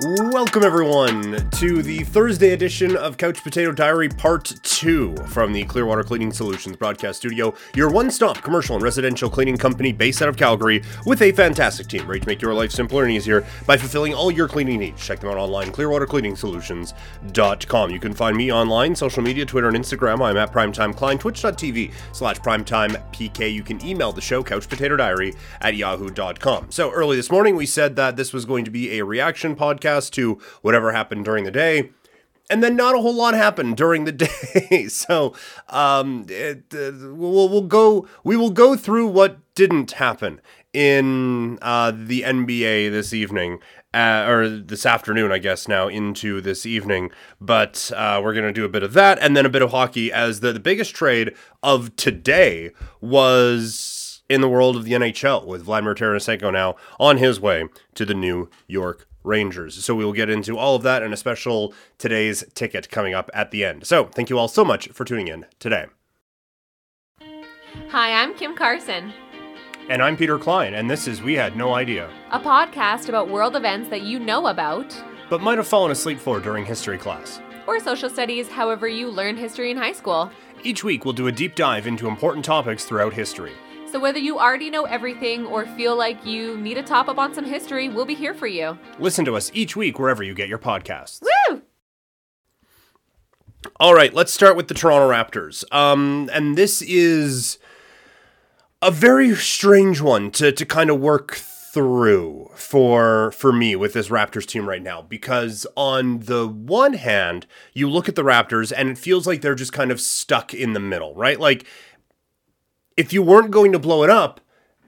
Welcome, everyone, to the Thursday edition of Couch Potato Diary Part 2 from the Clearwater Cleaning Solutions broadcast studio, your one stop commercial and residential cleaning company based out of Calgary with a fantastic team ready to make your life simpler and easier by fulfilling all your cleaning needs. Check them out online, clearwatercleaningsolutions.com. You can find me online, social media, Twitter, and Instagram. I'm at Primetime twitch.tv slash primetimepk. You can email the show, couchpotatodiary at yahoo.com. So early this morning, we said that this was going to be a reaction podcast to whatever happened during the day. And then not a whole lot happened during the day, so um, it, uh, we'll, we'll go. We will go through what didn't happen in uh, the NBA this evening, uh, or this afternoon, I guess now into this evening. But uh, we're gonna do a bit of that, and then a bit of hockey. As the, the biggest trade of today was in the world of the NHL, with Vladimir Tarasenko now on his way to the New York Rangers. So we will get into all of that and a special today's ticket coming up at the end. So thank you all so much for tuning in today. Hi, I'm Kim Carson, And I'm Peter Klein, and this is We Had No Idea, a podcast about world events that you know about, but might have fallen asleep for during history class. or social studies, however you learned history in high school. Each week we'll do a deep dive into important topics throughout history. So whether you already know everything or feel like you need a top up on some history, we'll be here for you. Listen to us each week wherever you get your podcasts. Woo! All right, let's start with the Toronto Raptors. Um, and this is a very strange one to to kind of work through for for me with this Raptors team right now because on the one hand, you look at the Raptors and it feels like they're just kind of stuck in the middle, right? Like if you weren't going to blow it up,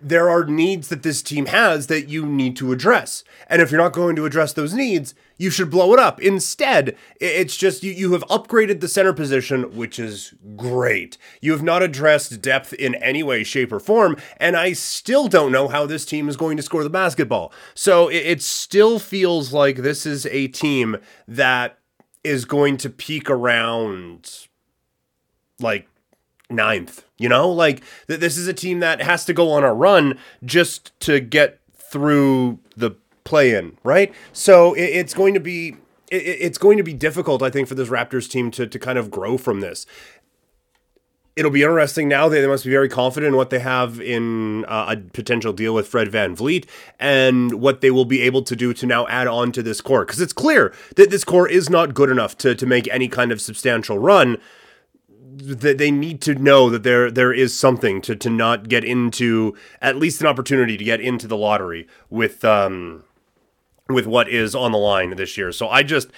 there are needs that this team has that you need to address. And if you're not going to address those needs, you should blow it up. Instead, it's just you, you have upgraded the center position, which is great. You have not addressed depth in any way, shape, or form. And I still don't know how this team is going to score the basketball. So it, it still feels like this is a team that is going to peak around like ninth. You know, like th- this is a team that has to go on a run just to get through the play-in, right? So it, it's going to be it, it's going to be difficult, I think, for this Raptors team to to kind of grow from this. It'll be interesting now. They, they must be very confident in what they have in a potential deal with Fred VanVleet and what they will be able to do to now add on to this core. Because it's clear that this core is not good enough to, to make any kind of substantial run they need to know that there there is something to to not get into at least an opportunity to get into the lottery with um with what is on the line this year. So I just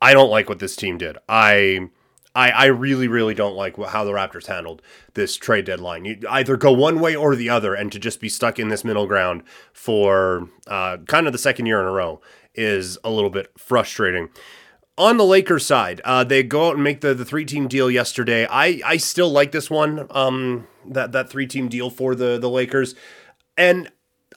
I don't like what this team did. I I, I really, really don't like how the Raptors handled this trade deadline. You either go one way or the other, and to just be stuck in this middle ground for uh, kind of the second year in a row is a little bit frustrating on the Lakers side, uh, they go out and make the, the three team deal yesterday. I, I still like this one, um, that that three team deal for the the Lakers, and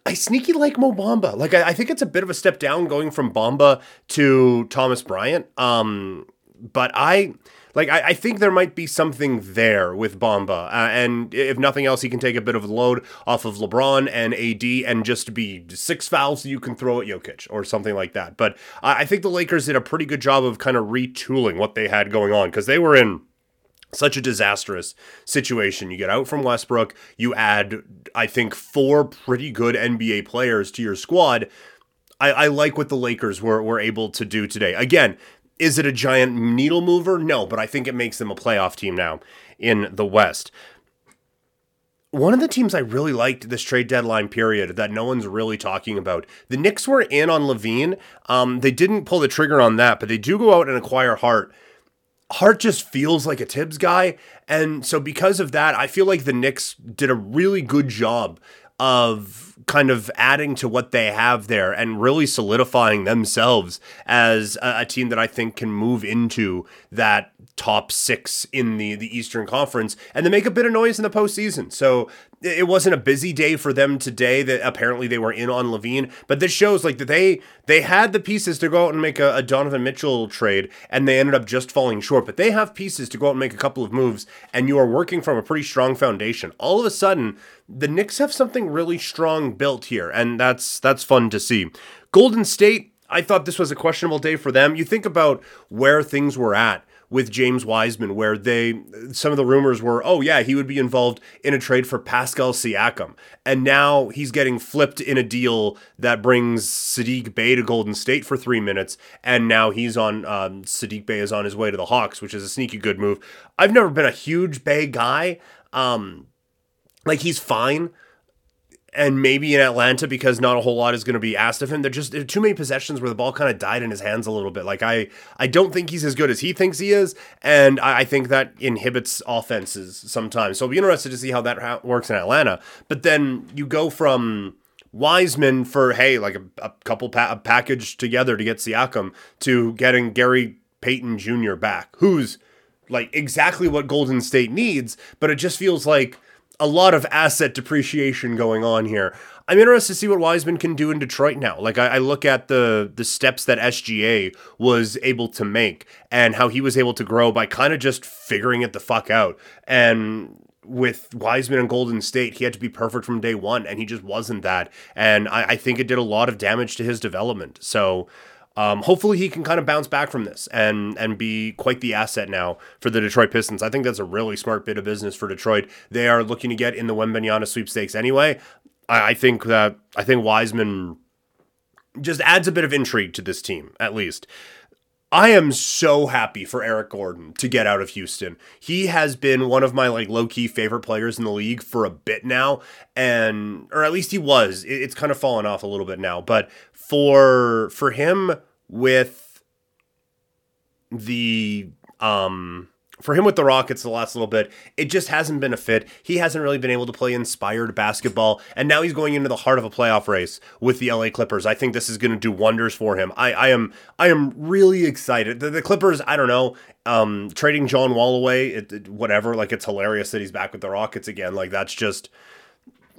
I sneaky like Mo Bamba. Like I, I think it's a bit of a step down going from Bamba to Thomas Bryant. Um, but I like I, I think there might be something there with Bamba, uh, and if nothing else, he can take a bit of a load off of LeBron and AD, and just be six fouls you can throw at Jokic or something like that. But I I think the Lakers did a pretty good job of kind of retooling what they had going on because they were in such a disastrous situation. You get out from Westbrook, you add, I think, four pretty good NBA players to your squad. I, I like what the Lakers were, were able to do today. Again, is it a giant needle mover? No, but I think it makes them a playoff team now in the West. One of the teams I really liked this trade deadline period that no one's really talking about. The Knicks were in on LaVine. Um, they didn't pull the trigger on that, but they do go out and acquire Hart. Hart just feels like a Thibs guy. And so because of that, I feel like the Knicks did a really good job of kind of adding to what they have there and really solidifying themselves as a, a team that I think can move into that top six in the, the Eastern Conference and then make a bit of noise in the postseason. So it wasn't a busy day for them today that apparently they were in on LaVine, but this shows like that they they had the pieces to go out and make a, a Donovan Mitchell trade and they ended up just falling short. But they have pieces to go out and make a couple of moves, and you are working from a pretty strong foundation. All of a sudden, the Knicks have something really strong built here, and that's that's fun to see. Golden State I thought this was a questionable day for them. You think about where things were at with James Wiseman, where they some of the rumors were, oh yeah, he would be involved in a trade for Pascal Siakam, and now he's getting flipped in a deal that brings Saddiq Bey to Golden State for three minutes, and now he's on um, Saddiq Bey is on his way to the Hawks, which is a sneaky good move. I've never been a huge Bey guy, um, like he's fine and maybe in Atlanta because not a whole lot is going to be asked of him. There just there too many possessions where the ball kind of died in his hands a little bit. Like I I don't think he's as good as he thinks he is, and I, I think that inhibits offenses sometimes. So I'll be interested to see how that ha- works in Atlanta. But then you go from Wiseman for hey like a, a couple pa- a package together to get Siakam to getting Gary Payton Jr. back, who's like exactly what Golden State needs, but it just feels like a lot of asset depreciation going on here. I'm interested to see what Wiseman can do in Detroit now. Like I, I, look at the the steps that SGA was able to make and how he was able to grow by kind of just figuring it the fuck out. And with Wiseman and Golden State, he had to be perfect from day one, and he just wasn't that. And I, I think it did a lot of damage to his development. So um, hopefully he can kind of bounce back from this and and be quite the asset now for the Detroit Pistons. I think that's a really smart bit of business for Detroit. They are looking to get in the Wembanyama sweepstakes anyway. I, I think that I think Wiseman just adds a bit of intrigue to this team, at least. I am so happy for Eric Gordon to get out of Houston. He has been one of my like low key favorite players in the league for a bit now, and or at least he was. It's kind of fallen off a little bit now, but for for him with the um for him with the Rockets the last little bit, it just hasn't been a fit. He hasn't really been able to play inspired basketball, and now he's going into the heart of a playoff race with the LA Clippers. I think this is going to do wonders for him. I, I am I am really excited. The, the Clippers, I don't know, um, trading John Wall away, it, it, whatever. Like it's hilarious that he's back with the Rockets again. Like that's just,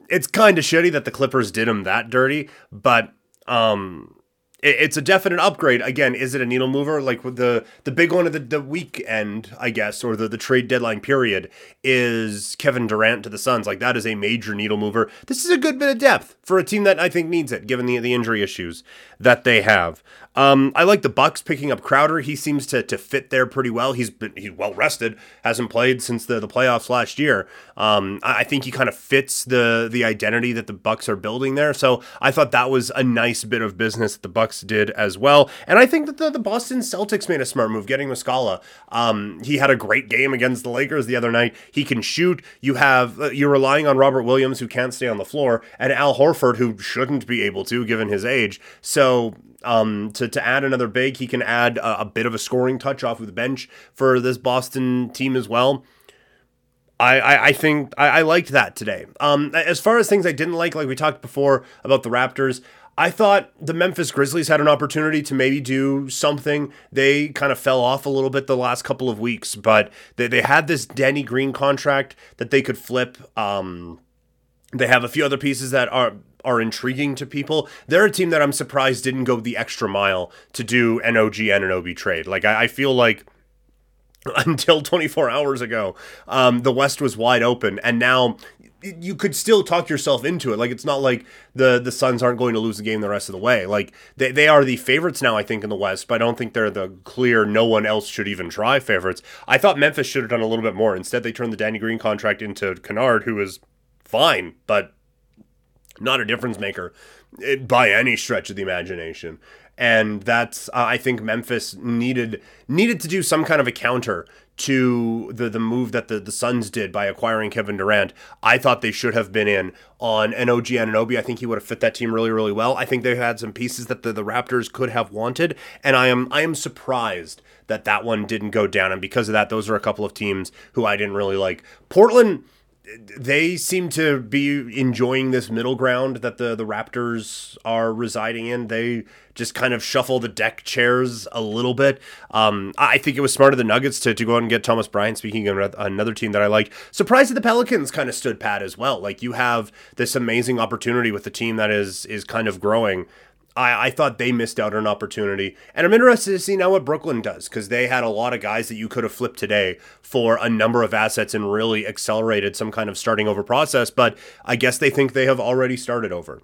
it's kind of shitty that the Clippers did him that dirty, but um it's a definite upgrade. Again, is it a needle mover? Like the the big one of the, the weekend, I guess, or the, the trade deadline period is Kevin Durant to the Suns. Like that is a major needle mover. This is a good bit of depth for a team that I think needs it, given the, the injury issues that they have. Um, I like the Bucks picking up Crowder. He seems to to fit there pretty well. He's been he's well rested, hasn't played since the, the playoffs last year. Um, I, I think he kind of fits the the identity that the Bucks are building there. So I thought that was a nice bit of business that the Bucks did as well. And I think that the, the Boston Celtics made a smart move getting Muscala. Um, he had a great game against the Lakers the other night. He can shoot. You have uh, you're relying on Robert Williams who can't stay on the floor and Al Horford who shouldn't be able to given his age. So um, to, to add another big, he can add a, a bit of a scoring touch off of the bench for this Boston team as well. I, I, I think I, I liked that today. Um, as far as things I didn't like, like we talked before about the Raptors, I thought the Memphis Grizzlies had an opportunity to maybe do something. They kind of fell off a little bit the last couple of weeks, but they, they had this Danny Green contract that they could flip. Um, they have a few other pieces that are are intriguing to people. They're a team that I'm surprised didn't go the extra mile to do an OG Anunoby trade. Like I, I feel like until 24 hours ago, um, the West was wide open, and now you could still talk yourself into it. Like it's not like the the Suns aren't going to lose the game the rest of the way. Like they, they are the favorites now, I think, in the West, but I don't think they're the clear no one else should even try favorites. I thought Memphis should have done a little bit more. Instead, they turned the Danny Green contract into Kennard, who is fine, but not a difference maker eh, by any stretch of the imagination. And that's uh, I think Memphis needed needed to do some kind of a counter to the the move that the, the Suns did by acquiring Kevin Durant. I thought they should have been in on an OG Anunoby. I think he would have fit that team really, really well. I think they had some pieces that the, the Raptors could have wanted, and I am I am surprised that that one didn't go down. And because of that, those are a couple of teams who I didn't really like. Portland they seem to be enjoying this middle ground that the the Raptors are residing in. They just kind of shuffle the deck chairs a little bit. Um, I think it was smart of the Nuggets to, to go out and get Thomas Bryant. Speaking of another team that I like, surprised that the Pelicans kind of stood pat as well. Like you have this amazing opportunity with the team that is is kind of growing. I, I thought they missed out on an opportunity. And I'm interested to see now what Brooklyn does because they had a lot of guys that you could have flipped today for a number of assets and really accelerated some kind of starting over process. But I guess they think they have already started over.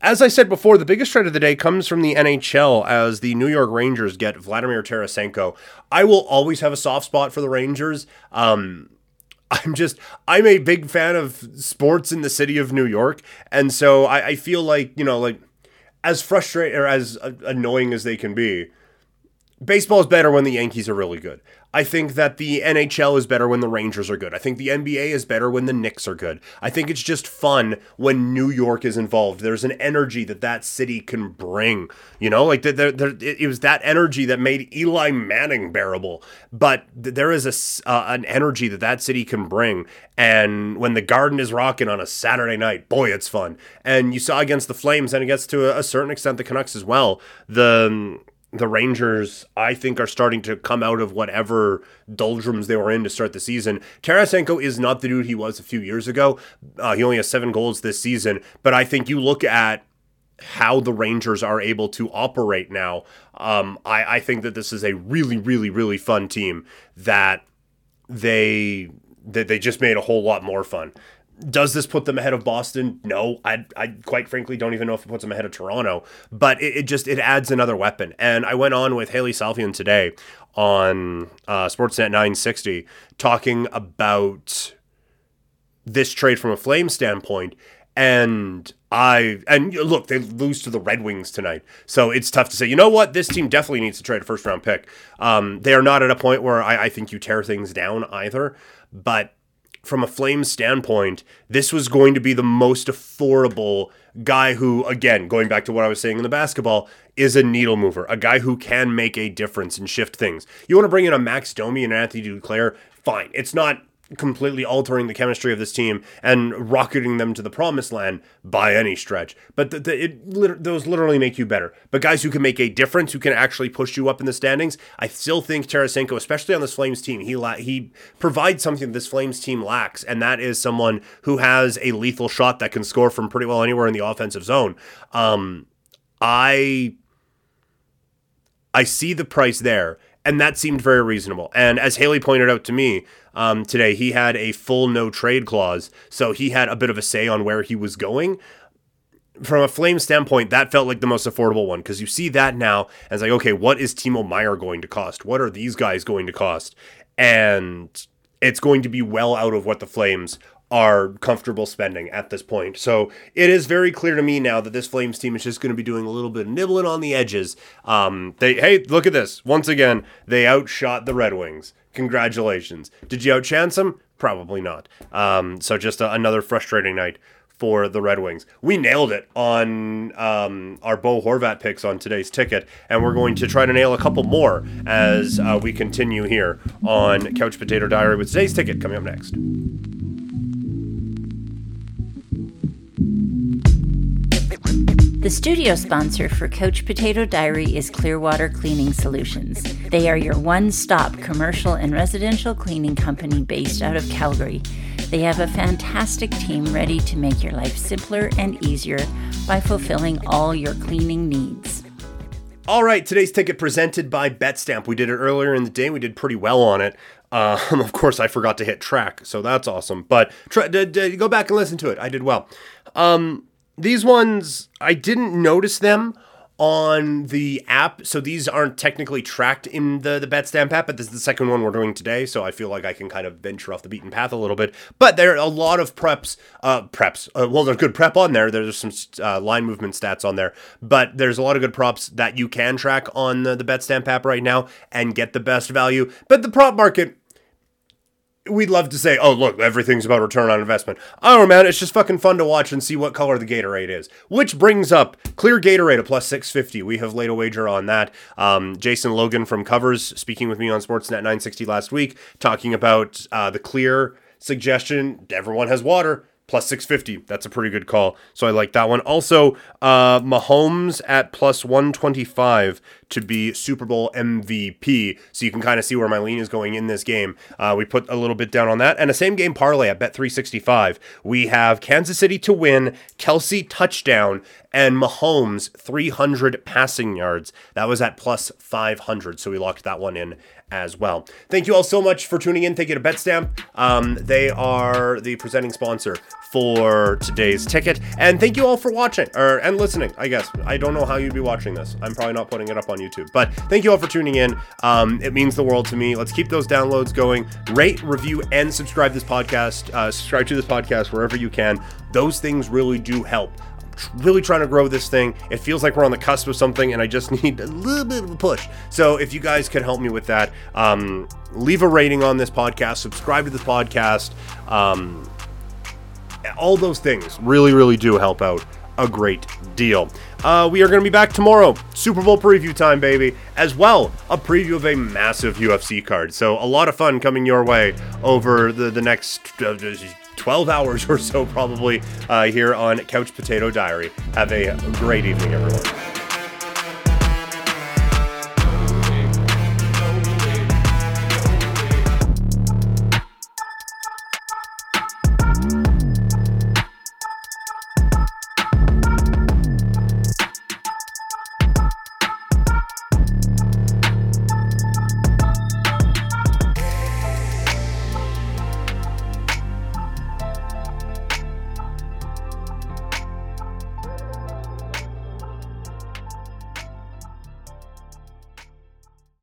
As I said before, the biggest trade of the day comes from the NHL as the New York Rangers get Vladimir Tarasenko. I will always have a soft spot for the Rangers. Um, I'm just I'm a big fan of sports in the city of New York, and so I, I feel like you know like as frustrating or as annoying as they can be, baseball is better when the Yankees are really good. I think that the NHL is better when the Rangers are good. I think the NBA is better when the Knicks are good. I think it's just fun when New York is involved. There's an energy that that city can bring. You know, like the, it was that energy that made Eli Manning bearable. But there is a uh, an energy that that city can bring. And when the Garden is rocking on a Saturday night, boy, it's fun. And you saw against the Flames, and it gets to a, a certain extent the Canucks as well. The the Rangers, I think, are starting to come out of whatever doldrums they were in to start the season. Tarasenko is not the dude he was a few years ago. Uh, he only has seven goals this season, but I think you look at how the Rangers are able to operate now. Um, I, I think that this is a really, really, really fun team that they that they just made a whole lot more fun. Does this put them ahead of Boston? No, I, I quite frankly don't even know if it puts them ahead of Toronto. But it, it just it adds another weapon. And I went on with Hailey Salvian today on uh, Sportsnet 960 talking about this trade from a flame standpoint. And I and look, they lose to the Red Wings tonight, so it's tough to say. You know what? This team definitely needs to trade a first round pick. Um, they are not at a point where I, I think you tear things down either, but from a Flames standpoint, this was going to be the most affordable guy who, again, going back to what I was saying in the basketball, is a needle mover, a guy who can make a difference and shift things. You want to bring in a Max Domi and an Anthony Duclair, fine. It's not completely altering the chemistry of this team and rocketing them to the promised land by any stretch. But the, the, it, those literally make you better. But guys who can make a difference, who can actually push you up in the standings, I still think Tarasenko, especially on this Flames team, he la- he provides something this Flames team lacks, and that is someone who has a lethal shot that can score from pretty well anywhere in the offensive zone. Um, I I see the price there, and that seemed very reasonable. And as Hailey pointed out to me um, today, he had a full no trade clause, so he had a bit of a say on where he was going. From a flame standpoint, that felt like the most affordable one because you see that now as like, okay, what is Timo Meier going to cost? What are these guys going to cost? And it's going to be well out of what the Flames are comfortable spending at this point. So it is very clear to me now that this Flames team is just going to be doing a little bit of nibbling on the edges. Um, they hey, look at this. Once again, they outshot the Red Wings. Congratulations. Did you outchance them? Probably not. Um, so just a, another frustrating night for the Red Wings. We nailed it on um, our Bo Horvat picks on today's ticket, and we're going to try to nail a couple more as uh, we continue here on Couch Potato Diary with today's ticket coming up next. The studio sponsor for Couch Potato Diary is Clearwater Cleaning Solutions. They are your one stop commercial and residential cleaning company based out of Calgary. They have a fantastic team ready to make your life simpler and easier by fulfilling all your cleaning needs. All right, today's ticket presented by BetStamp. We did it earlier in the day. We did pretty well on it. Um, of course, I forgot to hit track, so that's awesome. But try, d- d- go back and listen to it. I did well. Um, these ones, I didn't notice them on the app. So these aren't technically tracked in the, the BetStamp app, but this is the second one we're doing today. So I feel like I can kind of venture off the beaten path a little bit. But there are a lot of preps, uh, preps. Uh, well, there's good prep on there. There's some uh, line movement stats on there, but there's a lot of good props that you can track on the, the BetStamp app right now and get the best value. But the prop market we'd love to say, oh, look, everything's about return on investment. I don't know, man. It's just fucking fun to watch and see what color the Gatorade is. Which brings up clear Gatorade at plus 650. We have laid a wager on that. Um, Jason Logan from Covers speaking with me on Sportsnet 960 last week, talking about uh, the clear suggestion. Everyone has water plus 650. That's a pretty good call. So I like that one. Also, uh, Mahomes at plus 125 to be Super Bowl MVP. So you can kind of see where my lean is going in this game. Uh, we put a little bit down on that. And a same game parlay at Bet 365. We have Kansas City to win, Kelce touchdown, and Mahomes 300 passing yards. That was at plus 500. So we locked that one in as well. Thank you all so much for tuning in. Thank you to BetStamp. Um, they are the presenting sponsor for today's ticket. And thank you all for watching or and listening. I guess I don't know how you'd be watching this. I'm probably not putting it up on YouTube, but thank you all for tuning in. Um, it means the world to me. Let's keep those downloads going. Rate, review, and subscribe this podcast. Uh, subscribe to this podcast wherever you can. Those things really do help really trying to grow this thing. It feels like we're on the cusp of something, and I just need a little bit of a push. So if you guys could help me with that, um, leave a rating on this podcast, subscribe to this podcast. Um, all those things really, really do help out a great deal. Uh, we are going to be back tomorrow. Super Bowl preview time, baby. As well, a preview of a massive UFC card. So, a lot of fun coming your way over the, the next uh, 12 hours or so, probably, uh, here on Couch Potato Diary. Have a great evening, everyone.